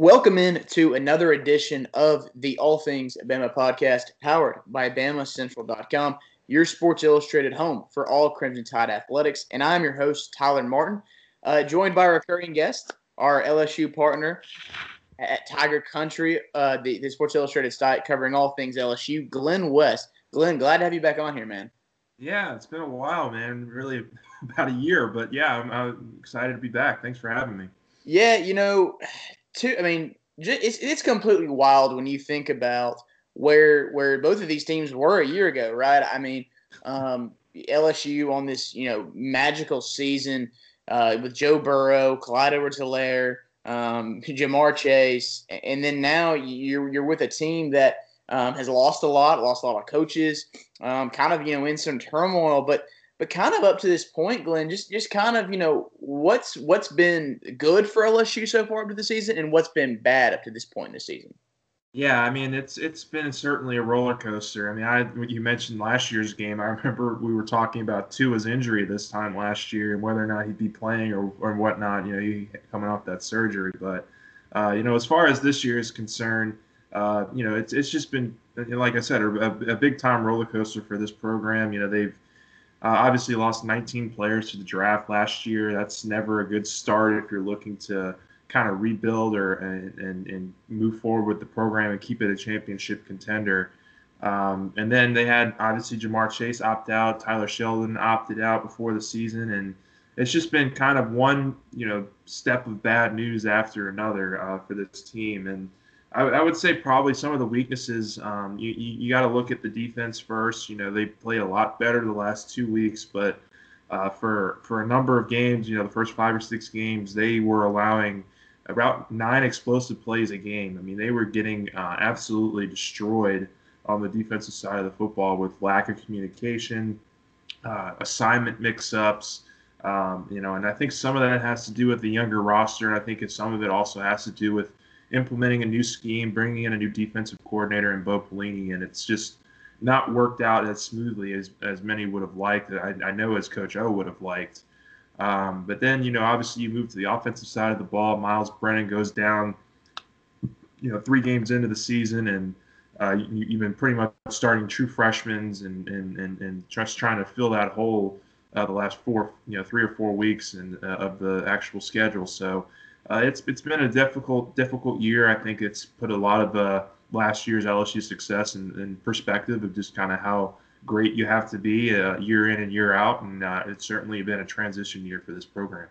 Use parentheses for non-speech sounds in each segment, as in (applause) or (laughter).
Welcome in to another edition of the All Things Bama podcast, powered by BamaCentral.com, your Sports Illustrated home for all Crimson Tide athletics. And I'm your host, Tyler Martin, uh, joined by a recurring guest, our LSU partner at Tiger Country, uh, the, the Sports Illustrated site covering all things LSU, Glen West. Glen, glad to have you back on here, man. Yeah, it's been a while, man. Really, (laughs) about a year, but yeah, I'm, I'm excited to be back. Thanks for having me. Yeah, you know, too. I mean, it's it's completely wild when you think about where where both of these teams were a year ago, right? I mean, um, LSU on this you know magical season uh, with Joe Burrow, Clyde Edwards-Helaire, um, Ja'Marr Chase, and then now you're you're with a team that um, has lost a lot, lost a lot of coaches, um, kind of you know in some turmoil, but but kind of up to this point, Glen, just just kind of you know what's what's been good for LSU so far up to the season, and what's been bad up to this point in the season. Yeah, I mean it's it's been certainly a roller coaster. I mean, I you mentioned last year's game. I (laughs) remember we were talking about Tua's injury this time last year and whether or not he'd be playing or or whatnot. You know, he coming off that surgery. But uh, you know, as far as this year is concerned, uh, you know, it's it's just been like I said, a, a big time roller coaster for this program. You know, they've uh, obviously, lost 19 players to the draft last year. That's never a good start if you're looking to kind of rebuild or and, and, and move forward with the program and keep it a championship contender. Um, and then they had obviously Ja'Marr Chase opt out, Tyler Shelvin opted out before the season, and it's just been kind of one you know step of bad news after another uh, for this team. And I, I, would say probably some of the weaknesses. Um, you you, you got to look at the defense first. You know they played a lot better the last two weeks, but uh, for for a number of games, you know the first five or six games, they were allowing about nine explosive plays a game. I mean they were getting uh, absolutely destroyed on the defensive side of the football with lack of communication, uh, assignment mix-ups. Um, you know, and I think some of that has to do with the younger roster, and I think some of it also has to do with implementing a new scheme, bringing in a new defensive coordinator and Bo Pelini, and it's just not worked out as smoothly as, as many would have liked. I, I know as Coach O would have liked. Um, but then, you know, obviously you move to the offensive side of the ball. Myles Brennan goes down, you know, three games into the season, and uh, you, have been pretty much starting true freshmen and, and, and, and just trying to fill that hole uh, the last four, you know, three or four weeks and, uh, of the actual schedule. So uh, it's it's been a difficult difficult year. I think it's put a lot of uh, last year's LSU success in, in perspective of just kind of how great you have to be uh, year in and year out, and uh, it's certainly been a transition year for this program.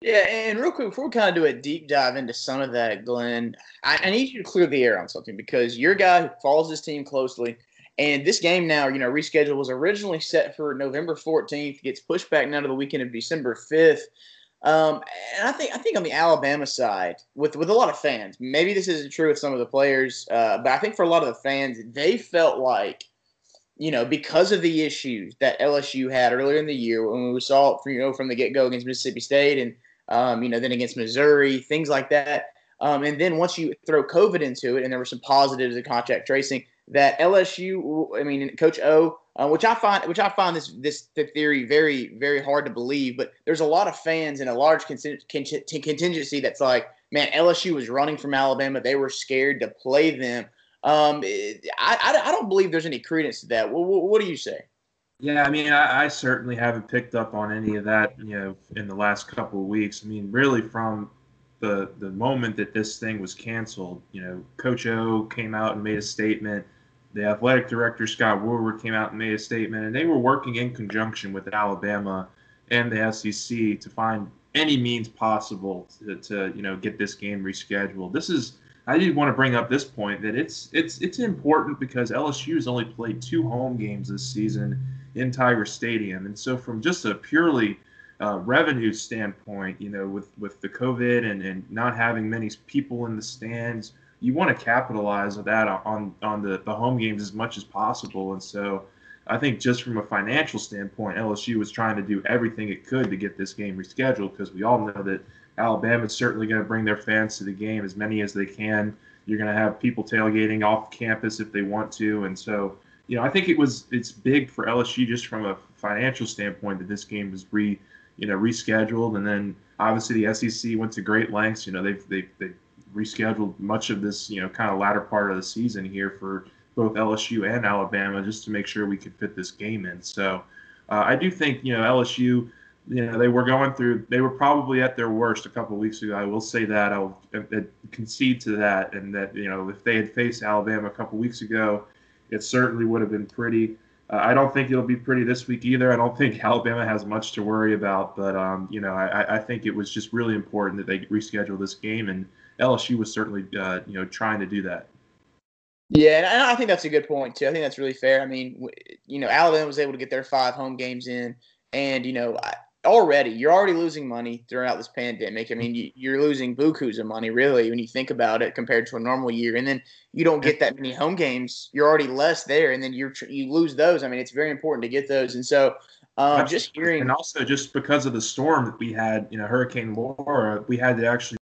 Yeah, and real quick before we kind of do a deep dive into some of that, Glen, I, I need you to clear the air on something because you're a guy who follows this team closely. And this game now, you know, rescheduled was originally set for November 14th, gets pushed back now to the weekend of December 5th. Um, and I think I think on the Alabama side, with with a lot of fans, maybe this isn't true with some of the players, uh, but I think for a lot of the fans, they felt like, you know, because of the issues that LSU had earlier in the year, when we saw it, you know, from the get go against Mississippi State, and um, you know, then against Missouri, things like that. Um, and then once you throw COVID into it, and there were some positives in contact tracing, that LSU, I mean, Coach O uh, which I find which I find this this theory very very hard to believe. But there's a lot of fans and a large contingency that's like, man, LSU was running from Alabama. They were scared to play them. Um, I, I, I don't believe there's any credence to that. What, what, what do you say? Yeah, I mean, I, I, certainly haven't picked up on any of that, you know, in the last couple of weeks. I mean, really from the the moment that this thing was canceled, you know, Coach O came out and made a statement the athletic director Scott Woodward came out and made a statement, and they were working in conjunction with Alabama and the SEC to find any means possible to, to you know get this game rescheduled. This is I did want to bring up this point that it's it's it's important because LSU has only played two home games this season in Tiger Stadium, and so from just a purely uh, revenue standpoint, you know, with with the COVID and and not having many people in the stands you want to capitalize on that on on the, the home games as much as possible. And so I think just from a financial standpoint, LSU was trying to do everything it could to get this game rescheduled because we all know that Alabama is certainly going to bring their fans to the game as many as they can. You're going to have people tailgating off campus if they want to, and so you know I think it was it's big for LSU just from a financial standpoint that this game was re you know rescheduled, and then obviously the SEC went to great lengths. You know they've they they rescheduled much of this, you know, kind of latter part of the season here for both LSU and Alabama just to make sure we could fit this game in. So uh, I do think, you know, LSU, you know, they were going through, they were probably at their worst a couple weeks ago. I will say that. I'll, I'll concede to that. And that, you know, if they had faced Alabama a couple weeks ago, it certainly would have been pretty. Uh, I don't think it'll be pretty this week either. I don't think (laughs) Alabama has much to worry about, but um, you know, I, I, think it was just really important that they reschedule this game, and LSU was certainly uh, you know trying to do that. Yeah, and I think that's a good point too. I think that's really fair. I mean, you know, Alabama was able to get their five home games in, and you know, already you're already losing money throughout this pandemic. I mean, you, are losing bukus of money really when you think about it compared to a normal year, and then you don't get that many home games. You're already less there, and then you you lose those. I mean, it's very important to get those, and so. Um, just hearing, and also just because of the storm that we had, you know, Hurricane Laura, we had to actually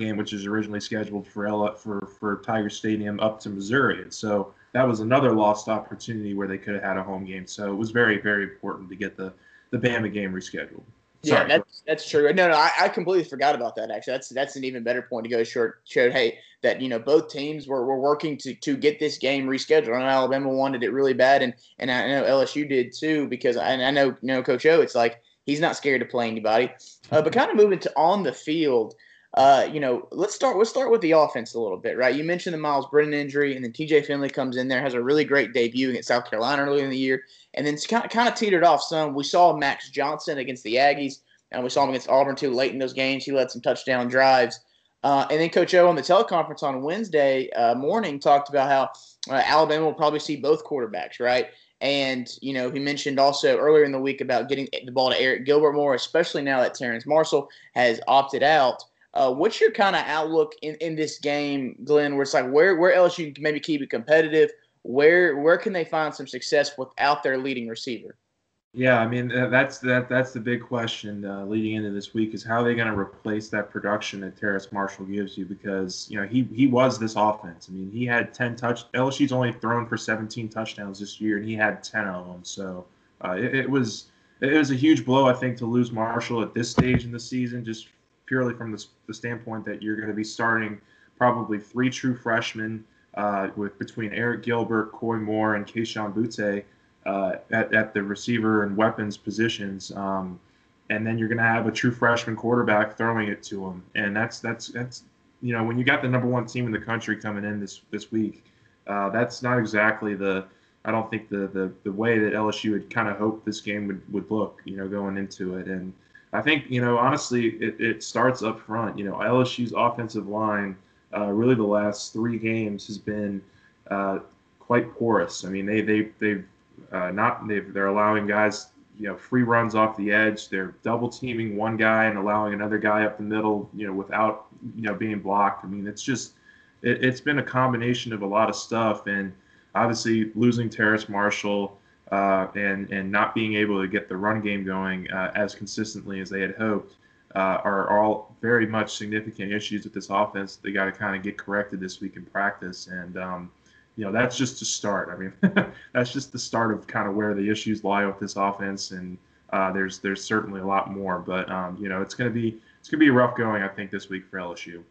game, which is originally scheduled for L- for for Tiger Stadium up to Missouri, and so that was another lost opportunity where they could have had a home game. So it was very very important to get the the Bama game rescheduled. Sorry. Yeah, that's that's true. No, no, I, I, completely forgot about that. Actually, that's that's an even better point to go. Short showed hey that you know both teams were, were working to to get this game rescheduled. And Alabama wanted it really bad, and and I know LSU did too because I, I know you know Coach O. It's like he's not scared to play anybody. Uh, but kind of moving to on the field. Uh, you know, let's start. Let's start with the offense a little bit, right? You mentioned the Myles Brennan injury, and then T.J. Finley comes in there, has a really great debut against South Carolina early in the year, and then kind of, kind of teetered off some. We saw Max Johnson against the Aggies, and we saw him against Auburn too late in those games. He led some touchdown drives, uh, and then Coach O on the teleconference on Wednesday uh, morning talked about how uh, Alabama will probably see both quarterbacks, right? And you know, he mentioned also earlier in the week about getting the ball to Arik Gilbert more, especially now that Terrace Marshall has opted out. Uh, what's your kind of outlook in, in this game, Glen? Where it's like where where you can maybe keep it competitive? Where where can they find some success without their leading receiver? Yeah, I mean that's that that's the big question uh, leading into this week is how are they going to replace that production that Terrace Marshall gives you because you know he he was this offense. I mean he had ten touch LSU's only thrown for 17 touchdowns this year and he had 10 of them. So uh, it, it was it was a huge blow I think to lose Marshall at this stage in the season just purely from the, the standpoint that you're going to be starting probably three true freshmen uh, with between Arik Gilbert, Koy Moore, and Kayshon Boutte uh, at, at the receiver and weapons positions. Um, and then you're going to have a true freshman quarterback throwing it to him. And that's that's that's you know when you got the number one team in the country coming in this this week, uh, that's not exactly the I don't think the the, the way that LSU had kind of hoped this game would, would look, you know, going into it. And I think, you know, honestly, it, it starts up front. You know, LSU's offensive line, uh, really the last three games has been uh, quite porous. I mean, they they they've uh, not they've, they're allowing guys, you know, free runs off the edge. They're double teaming one guy and allowing another guy up the middle, you know, without you know being blocked. I mean, it's just it, it's been a combination of a lot of stuff, and obviously losing Terrace Marshall uh, and and not being able to get the run game going uh, as consistently as they had hoped uh, are all very much significant issues with this offense. They got to kind of get corrected this week in practice, and um, you know that's just a start. I mean, (laughs) that's just the start of kind of where the issues lie with this offense, and uh, there's there's certainly a lot more. But um, you know, it's gonna be it's gonna be rough going, I think, this week for LSU.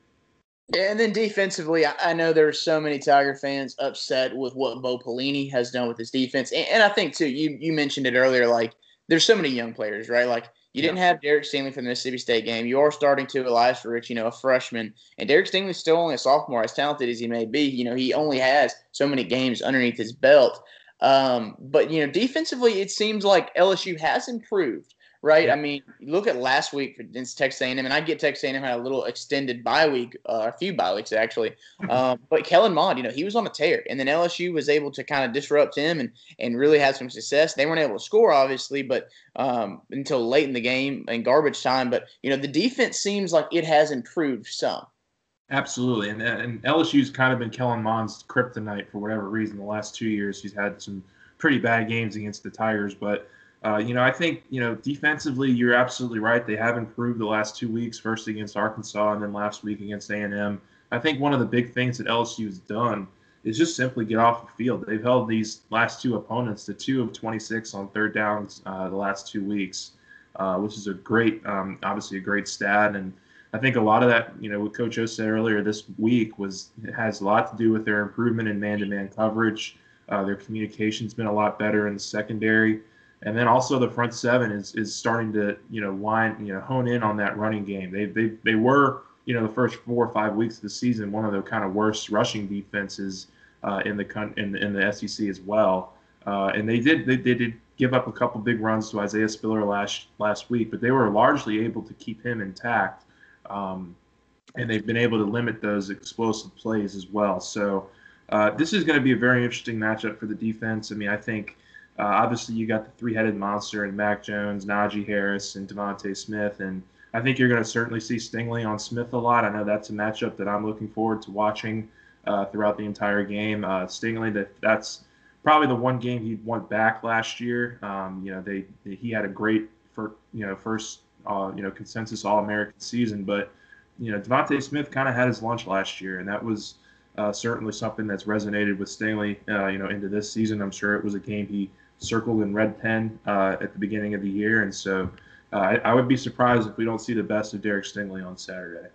And then defensively, I know there are so many Tiger fans upset with what Bo Pelini has done with his defense, and, and I think too, you you mentioned it earlier, like there's so many young players, right? Like you didn't have Derek Stingley from the Mississippi State game. You are starting to Elias Ricks, you know, a freshman, and Derek Stingley's still only a sophomore. As talented as he may be, you know, he only has so many games underneath his belt. Um, but you know, defensively, it seems like LSU has improved right? Yeah. I mean, look at last week against Texas A&M, and I get Texas A&M had a little extended bye week, uh, a few bye weeks actually. (laughs) Um, but Kellen Mond, you know, he was on a tear, and then LSU was able to kind of disrupt him and and really had some success. They weren't able to score, obviously, but um, until late in the game and garbage time. But you know, the defense seems like it has improved some. Absolutely, and and LSU's kind of been Kellen Mond's kryptonite for whatever reason. The last two years, he's had some pretty bad games against the Tigers, but uh, you know, I think you know defensively, you're absolutely right. They have improved the last two weeks, first against Arkansas and then last week against A&M. I think one of the big things that LSU has done is just simply get off the field. They've held these last two opponents to two of 26 on third downs uh, the last two weeks, uh, which is a great, um, obviously a great stat. And I think a lot of that, you know, what Coach O said earlier this week was has a lot to do with their improvement in man-to-man coverage. Uh, their communication's been a lot better in the secondary, and then also the front seven is is starting to you know line you know hone in on that running game. They they they were you know the first four or five weeks of the season one of the kind of worst rushing defenses uh, in the in in the SEC as well. Uh, and they did they, they did give up a couple big runs to Isaiah Spiller last last week, but they were largely able to keep him intact. Um, and they've been able to limit those explosive plays as well. So uh, this is going to be a very interesting matchup for the defense. I mean, I think uh, obviously you got the three-headed monster and Mac Jones, Najee Harris, and DeVonta Smith, and I think you're going to certainly see Stingley on Smith a lot. I know that's a matchup that I'm looking forward to watching uh, throughout the entire game. Uh, Stingley, that that's probably the one game he went back last year. Um, you know, they, he had a great for you know first uh, you know consensus All American season, but you know DeVonta Smith kind of had his lunch last year, and that was uh, certainly something that's resonated with Stingley. Uh, you know, into this season, I'm sure it was a game he circled in red pen uh, at the beginning of the year, and so. Uh, I, I would be surprised if we don't see the best of Derek Stingley on Saturday.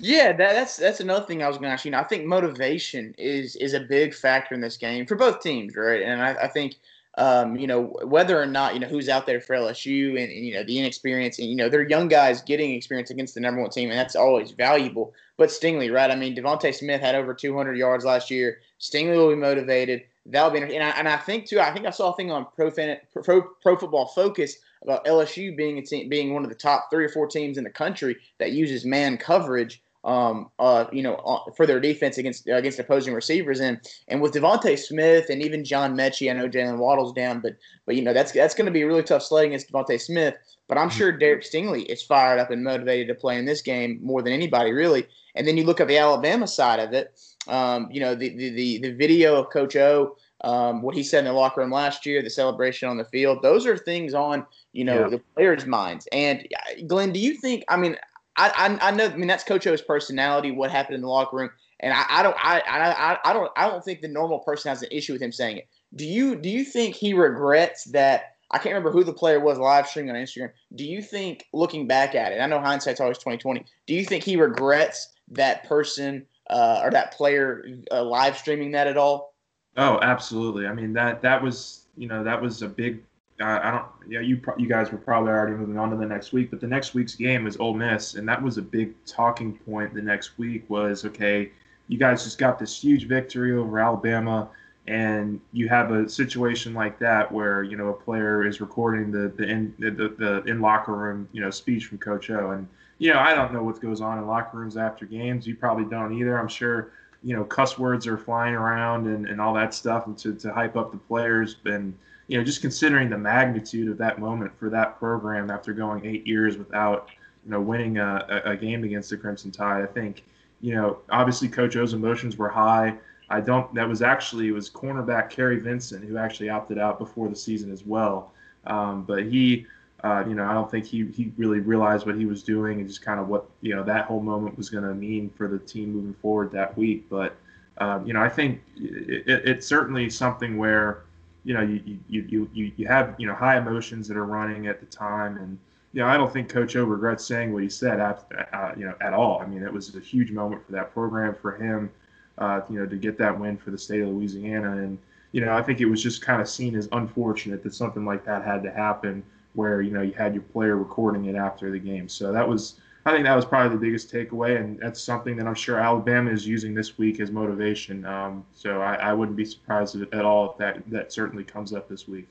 Yeah, that, that's that's another thing I was going to ask you. Know, I think motivation is is a big factor in this game for both teams, right? And I, I think um, you know whether or not you know who's out there for LSU and, and, you know the inexperience and you know they're young guys getting experience against the number one team, and that's always valuable. But Stingley, right? I mean, DeVonta Smith had over 200 yards last year. Stingley will be motivated. That'll be, and I, and I think too. I think I saw a thing on Pro, Pro Pro Football Focus about LSU being a team, being one of the top three or four teams in the country that uses man coverage um, uh, you know, uh, for their defense against uh, against opposing receivers. And and with DeVonta Smith and even John Metchie, I know Jaylen Waddle's down, but but you know that's that's going to be really tough sledding against DeVonta Smith. But I'm sure Derek Stingley is fired up and motivated to play in this game more than anybody, really. And then you look at the Alabama side of it. Um, you know, the, the the the video of Coach O. Um, what he said in the locker room last year, the celebration on the field, those are things on, you know, yeah. the players' minds. And Glen, do you think, I mean, I, I, I know. I mean, that's Coach O's personality. What happened in the locker room, and I, I don't. I, I, I don't. I don't think the normal person has an issue with him saying it. Do you? Do you think he regrets that? I can't remember who the player was live streaming on Instagram. Do you think, looking back at it, I know hindsight's always twenty twenty. Do you think he regrets that person uh, or that player uh, live streaming that at all? Oh, absolutely. I mean that that was you know that was a big uh, I don't. Yeah, you you guys were probably already moving on to the next week, but the next week's game was Ole Miss, and that was a big talking point. The next week was okay. You guys just got this huge victory over Alabama, and you have a situation like that where you know a player is recording the the in the, the in locker room you know speech from Coach O, and you know I don't know what goes on in locker rooms after games. You probably don't either. I'm sure you know cuss words are flying around and, and all that stuff and to, to hype up the players and you know, just considering the magnitude of that moment for that program after going eight years without, you know, winning a, a game against the Crimson Tide, I think, you know, obviously Coach O's emotions were high. I don't. That was actually it was cornerback Kary Vincent who actually opted out before the season as well. Um, but he, uh, you know, I don't think he he really realized what he was doing and just kind of what you know that whole moment was going to mean for the team moving forward that week. But um, you know, I think it, it, it's certainly something where you know, you, you, you, you, have, you know, high emotions that are running at the time. And, you know, I don't think Coach O regrets saying what he said, uh, you know, at all. I mean, it was a huge moment for that program, for him, uh, you know, to get that win for the state of Louisiana. And, you know, I think it was just kind of seen as unfortunate that something like that had to happen where, you know, you had your player recording it after the game. So that was, I think that was probably the biggest takeaway, and that's something that I'm sure Alabama is using this week as motivation. Um, so I, I, wouldn't be surprised at all if that that certainly comes up this week.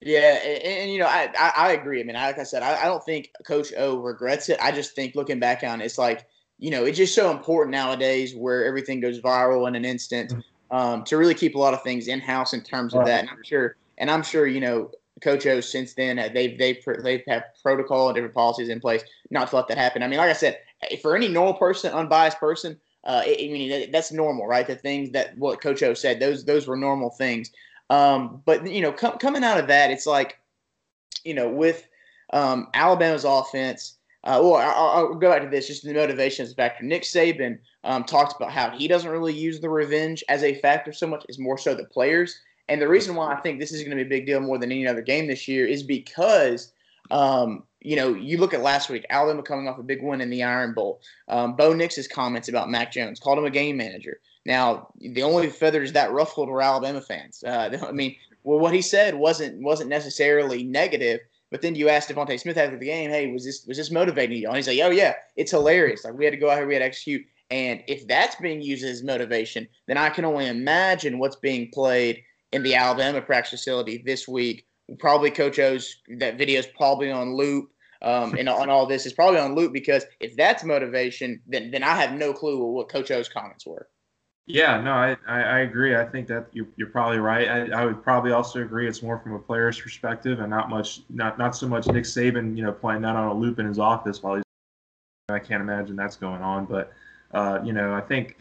Yeah, and, and you know, I, I, I agree. I mean, like I said, I, I don't think Coach O regrets it. I just think looking back on it, it's like you know, it's just so important nowadays where everything goes viral in an instant mm-hmm. um, to really keep a lot of things in house in terms of that. And I'm sure, and I'm sure, you know, Coach O since then they've they've they've had protocol and different policies in place not to let that happen. I mean, like I said, for any normal person, unbiased person, uh, I mean that's normal, right? The things that what Coach O said, those those were normal things. Um, but you know, com- coming out of that, it's like, you know, with um, Alabama's offense. Uh, well, I'll, I'll, go back to this. Just the motivations factor. Nick Saban um, talked about how he doesn't really use the revenge as a factor so much; it's more so the players. And the reason why I think this is going to be a big deal more than any other game this year is because Um, you know, you look at last week, Alabama coming off a big win in the Iron Bowl. Um, Bo Nix's comments about Mac Jones called him a game manager. Now, the only feathers that ruffled were Alabama fans. Uh, (laughs) I mean, well, what he said wasn't wasn't necessarily negative. But then you asked DeVonta Smith after the game, "Hey, was this was this motivating you?" And he's like, "Oh yeah, it's hilarious. Like we had to go out here, we had to execute." And if that's being used as motivation, then I can only imagine what's being played in the Alabama practice facility this week. Probably Coach O's that video is probably on loop. Um, and on all this is probably on loop because if that's motivation, then then I have no clue what Coach O's comments were. Yeah, no, I, I, I, agree. I think that you're, you're probably right. I, I would probably also agree it's more from a player's perspective and not much, not not so much Nick Saban, you know, playing that on a loop in his office while he's. I can't imagine that's going on, but uh, you know, I think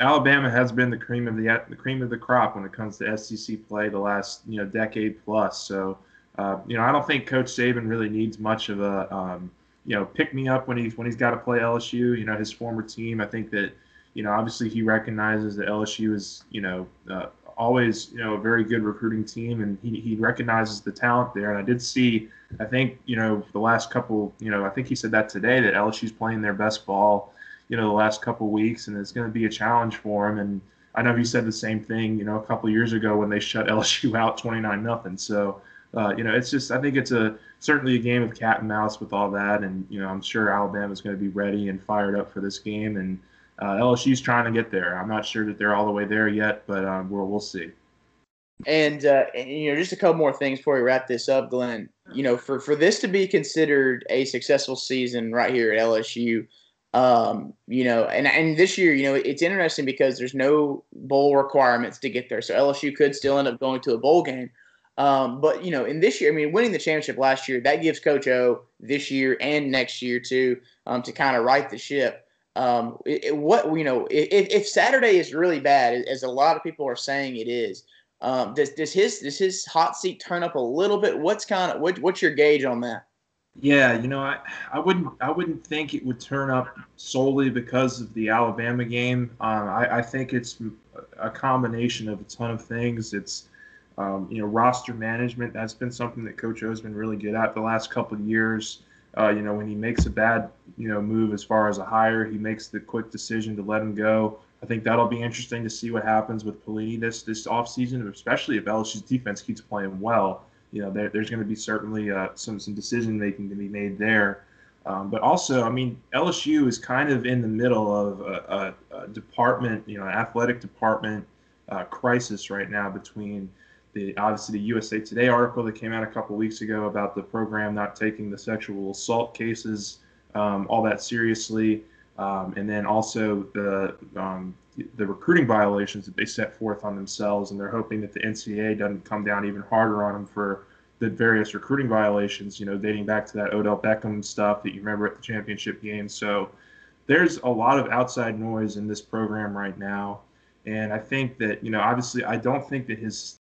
Alabama has been the cream of the the cream of the crop when it comes to SEC play the last you know decade plus. So, uh, you know, I don't think Coach Saban really needs much of a um, you know pick me up when he's when he's got to play LSU. You know, his former team. I think that you know, obviously he recognizes that LSU is, you know, uh, always, you know, a very good recruiting team, and he, he recognizes the talent there. And I did see, I think, you know, the last couple, you know, I think he said that today that LSU's playing their best ball, you know, the last couple weeks, and it's going to be a challenge for him. And I know he said the same thing, you know, a couple years ago when they shut (laughs) LSU out 29 nothing. So, uh, you know, it's just I think it's a certainly a game of cat and mouse with all that, and you know, I'm sure Alabama's going to be ready and fired up for this game, and uh, LSU's trying to get there. I'm not sure that they're all the way there yet, but um, we'll we'll see. And, uh, and, you know, just a couple more things before we wrap this up, Glen. You know, for for this to be considered a successful season right here at LSU, um, you know, and and this year, you know, it's interesting because there's no bowl requirements to get there, so LSU could still end up going to a bowl game. Um, but you know, in this year, I mean, winning the championship last year, that gives Coach O this year and next year too um, to kind of right the ship. Um, it, what you know, if, if Saturday is really bad, as a lot of people are saying it is, um, does does his does his hot seat turn up a little bit? What's kind of what, what's your gauge on that? Yeah, you know, I, I wouldn't I wouldn't think it would turn up solely because of the Alabama game. Um, I, I think it's a combination of a ton of things. It's um, you know roster management. That's been something that Coach O has been really good at the last couple of years. Uh, you know, when he makes a bad, you know, move as far as a hire, he makes the quick decision to let him go. I think that'll be interesting to see what happens with Pelini this this offseason, especially if LSU's defense keeps playing well. You know, there, there's going to be certainly uh, some some decision making to be made there. Um, but also, I mean, LSU is kind of in the middle of a, a, a department, you know, athletic department uh, crisis right now between the obviously the USA Today article that came out a couple weeks ago about the program not taking the sexual assault cases um, all that seriously, um, and then also the um, the recruiting violations that they set forth on themselves, and they're hoping that the NCAA doesn't come down even harder on them for the various recruiting violations, you know, dating back to that Odell Beckham stuff that you remember at the championship game. So there's a lot of outside noise in this program right now. And I think that, you know, obviously, I don't think that his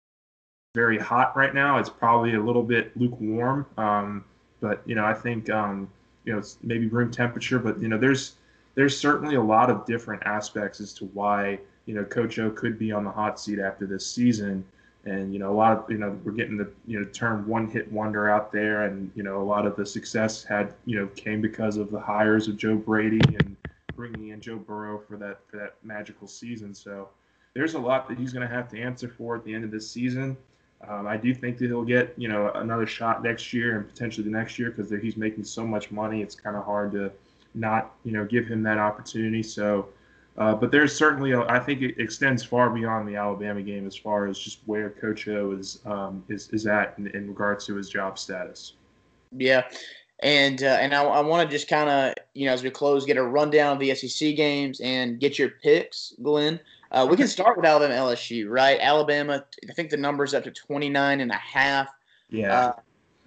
very hot right now. It's probably a little bit lukewarm, um, but you know I think um, you know it's maybe room temperature. But you know there's there's certainly a lot of different aspects as to why you know Coach O could be on the hot seat after this season. And you know a lot of you know we're getting the you know term one hit wonder out there, and you know a lot of the success had you know came because of the hires of Joe Brady and bringing in Joe Burrow for that for that magical season. So there's a lot that he's going to have to answer for at the end of this season. Um, I do think that he'll get you know another shot next year and potentially the next year because he's making so much money. It's kind of hard to not you know give him that opportunity. So, uh, but there's certainly a, I think it extends far beyond the Alabama game as far as just where Coach O is um, is is at in, in regards to his job status. Yeah. And uh, and I, I want to just kind of you know as we close get a rundown of the SEC games and get your picks, Glen. Uh, we can start with Alabama LSU, right? Alabama, I think the number's up to 29 and a half. Yeah.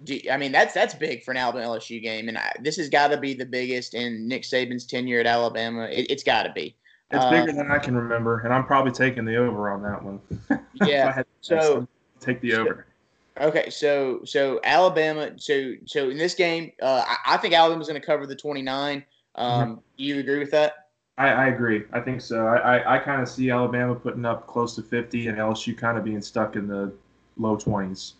Do, I mean, that's that's big for an Alabama LSU game, and I, this has got to be the biggest in Nick Saban's tenure at Alabama. It, has got to be. It's uh, bigger than I can remember, and I'm probably taking the over on that one. (laughs) yeah. so take the over. Okay, so so Alabama, so so in this game, uh, I, I think Alabama's going to cover the 29. Um, mm-hmm. Do you agree with that? I, I agree. I think so. I, I, I kind of see Alabama putting up close to 50 and LSU kind of being stuck in the low 20s.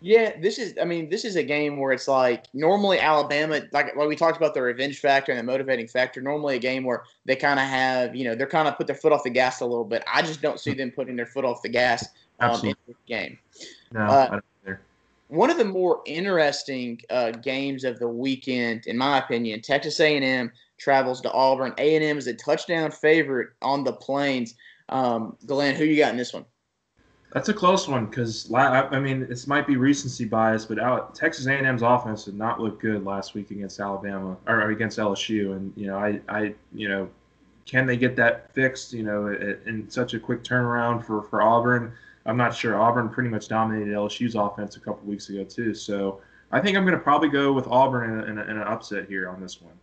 Yeah, this is. I mean, this is a game where it's like normally Alabama, like like we talked about the revenge factor and the motivating factor. Normally, a game where they kind of have, you know, they're kind of put their foot off the gas a little bit. I just don't see them putting their foot off the gas um, in this game. No, uh, one of the more interesting uh, games of the weekend, in my opinion, Texas A&M travels to Auburn. A&M is a touchdown favorite on the Plains. Um, Glen, who you got in this one? That's a close one because I mean this might be recency bias, but Texas A&M's offense did not look good last week against Alabama or against LSU, and you know I, I you know can they get that fixed? You know in such a quick turnaround for for Auburn. I'm not sure. Auburn pretty much dominated LSU's offense a couple weeks ago too, so I think I'm going to probably go with Auburn in, a, in, a, in an upset here on this one.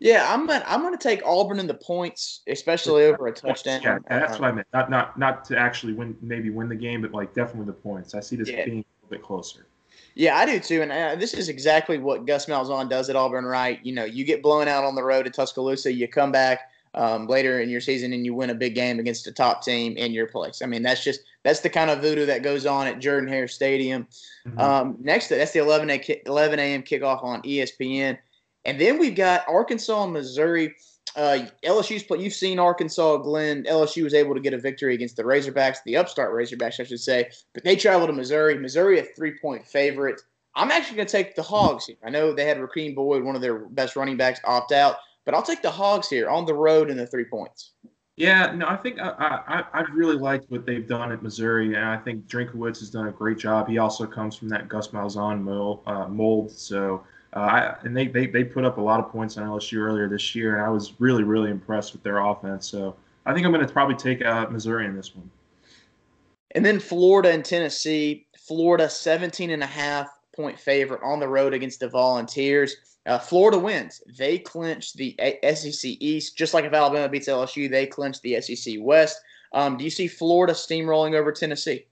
Yeah, I'm gonna I'm gonna take Auburn in the points, especially over a touchdown. Yeah, that's what I meant. Not not not to actually win, maybe win the game, but like definitely the points. I see this yeah. being a little bit closer. Yeah, I do too, and uh, this is exactly what Gus Malzahn does at Auburn. Right? You know, you get blown out on the road at Tuscaloosa, you come back um, later in your season and you win a big game against a top team in your place. I mean, that's just that's the kind of voodoo that goes on at Jordan Hare Stadium. Mm-hmm. Um, next, that's the 11 a, 11 a.m. kickoff on ESPN. And then we've got Arkansas and Missouri. Uh, LSU's play. You've seen Arkansas, Glen. LSU was able to get a victory against the Razorbacks, the upstart Razorbacks, I should say. But they travel to Missouri. Missouri, a three-point favorite. I'm actually going to take the Hogs here. I know they had Rakeem Boyd, one of their best running backs, opt out, but I'll take the Hogs here on the road in the three points. Yeah, no, I think I, I I really liked what they've done at Missouri, and I think Drinkwitz has done a great job. He also comes from that Gus Malzahn mold, uh, mold so uh, I, and they, they they put up a lot of points on LSU earlier this year, and I was really really impressed with their offense. So I think I'm going to probably take uh, Missouri in this one. And then Florida and Tennessee. Florida 17 and a half point favorite on the road against the Volunteers. Uh, Florida wins. They clinch the SEC East, just like if Alabama beats LSU, they clinch the SEC West. Um, do you see Florida steamrolling over Tennessee?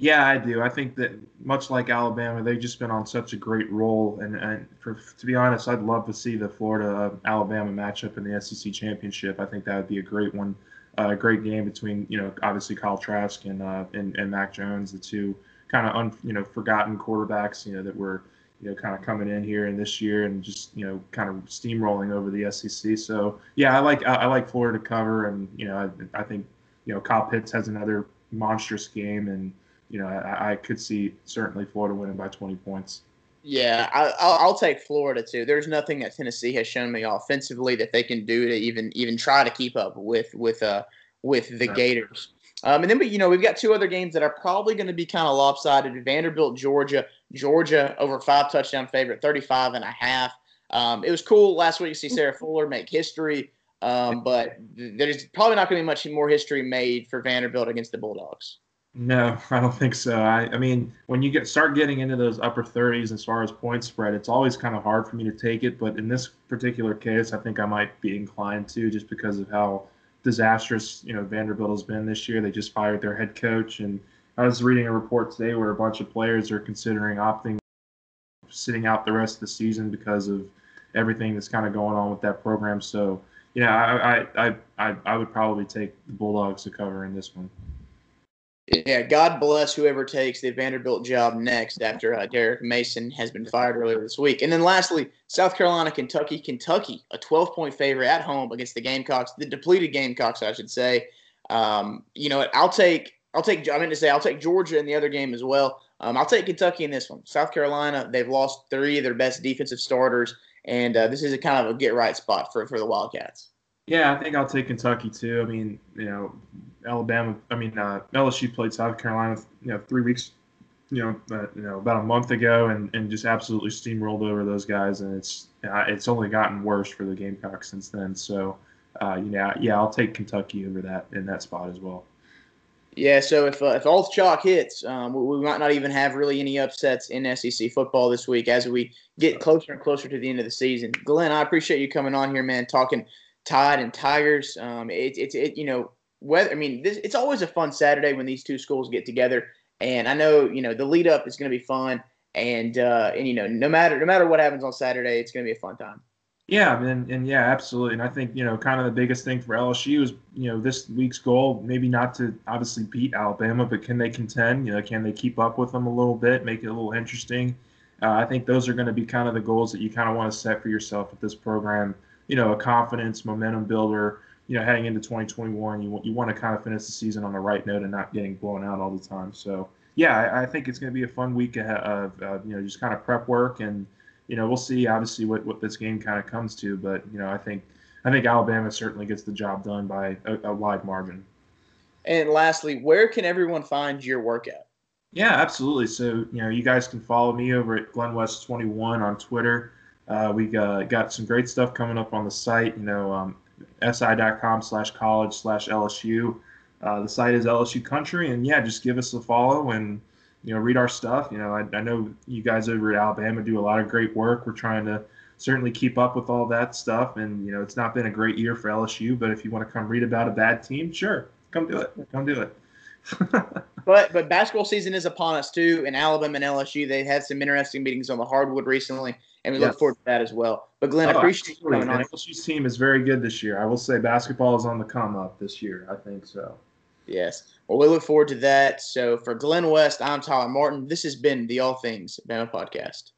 Yeah, I do. I think that much like Alabama, they've just been on such a great roll. And, and for, to be honest, I'd love to see the Florida uh, Alabama matchup in the SEC championship. I think that would be a great one, a uh, great game between you know obviously Kyle Trask and uh, and, and Mac Jones, the two kind of un, you know forgotten quarterbacks you know that were you know kind of coming in here and this year and just you know kind of steamrolling over the SEC. So yeah, I like I, I like Florida cover, and you know I, I think you know Kyle Pitts has another monstrous game and you know, I, I could see certainly Florida winning by 20 points. Yeah, I, will take Florida too. There's nothing that Tennessee has shown me offensively that they can do to even even try to keep up with with uh with the Gators. Um, and then, but you know, we've got two other games that are probably going to be kind of lopsided. Vanderbilt, Georgia, Georgia over five touchdown favorite, 35 and a half. Um, it was cool last week to see Sarah Fuller make history, um, but there's probably not going to be much more history made for Vanderbilt against the Bulldogs. No, I don't think so. I, I mean, when you get start getting into those upper 30s as far as point spread, it's always kind of hard for me to take it. But in this particular case, I think I might be inclined to just because of how disastrous you know Vanderbilt has been this year. They just fired their head coach, and I was reading a report today where a bunch of players are considering opting sitting out the rest of the season because of everything that's kind of going on with that program. So yeah, I I I, I would probably take the Bulldogs to cover in this one. Yeah, God bless whoever takes the Vanderbilt job next after uh, Derek Mason has been fired earlier this week. And then lastly, South Carolina, Kentucky, Kentucky, a 12 point favorite at home against the Gamecocks, the depleted Gamecocks, I should say. Um, you know, I'll take, I'll take, I mean to say, I'll take Georgia in the other game as well. Um, I'll take Kentucky in this one. South Carolina, they've lost three of their best defensive starters, and uh, this is a kind of a get right spot for, for the Wildcats. Yeah, I think I'll take Kentucky too. I mean, you know, Alabama. I mean, uh, LSU played South Carolina, you know, three weeks, you know, uh, you know, about a month ago, and, and just absolutely steamrolled over those guys. And it's uh, it's only gotten worse for the Gamecocks since then. So, uh, you know, yeah, I'll take Kentucky over that in that spot as well. Yeah, so if uh, if all chalk hits, um, we, we, might not even have really any upsets in SEC football this week as we get closer and closer to the end of the season. Glen, I appreciate you coming on here, man, talking Tide and Tigers. Um, it's it, it, you know whether I mean this, it's always a fun Saturday when these two schools get together, and I know you know the lead up is going to be fun, and uh, and you know no matter no matter what happens on Saturday, it's going to be a fun time. Yeah, and, and yeah, absolutely. And I think, you know, kind of the biggest thing for LSU is, you know, this week's goal, maybe not to obviously beat Alabama, but can they contend? You know, can they keep up with them a little bit, make it a little interesting? Uh, I think those are going to be kind of the goals that you kind of want to set for yourself with this program. You know, a confidence, momentum builder. You know, heading into 2021, you want you want to kind of finish the season on the right note and not getting blown out all the time. So, yeah, I, I think it's going to be a fun week of, of you know just kind of prep work and you know, we'll see obviously what, what this game kind of comes to, but you know, I think I think Alabama certainly gets the job done by a, a wide margin. And lastly, where can everyone find your workout? Yeah, absolutely. So you know, you guys can follow me over at Glen West 21 on Twitter. Uh, we got, got some great stuff coming up on the site. You know, um, si.com slash college slash LSU. Uh, the site is LSU Country, and yeah, just give us a follow and you know, read our stuff. You know, I, I know you guys over at Alabama do a lot of great work. We're trying to certainly keep up with all that stuff. And, you know, it's not been a great year for LSU, but if you want to come read about a bad team, sure, come do it. Come do it. (laughs) but but basketball season is upon us too. In Alabama and LSU, they had some interesting meetings on the hardwood recently, and we yes. look forward to that as well. But Glen, oh, appreciate you coming on. LSU's team is very good this year. I will say basketball is on the come up this year. I think so. Yes. Well, we look forward to that. So for Glen West, I'm Tyler Martin. This has been the All Things Bama Podcast.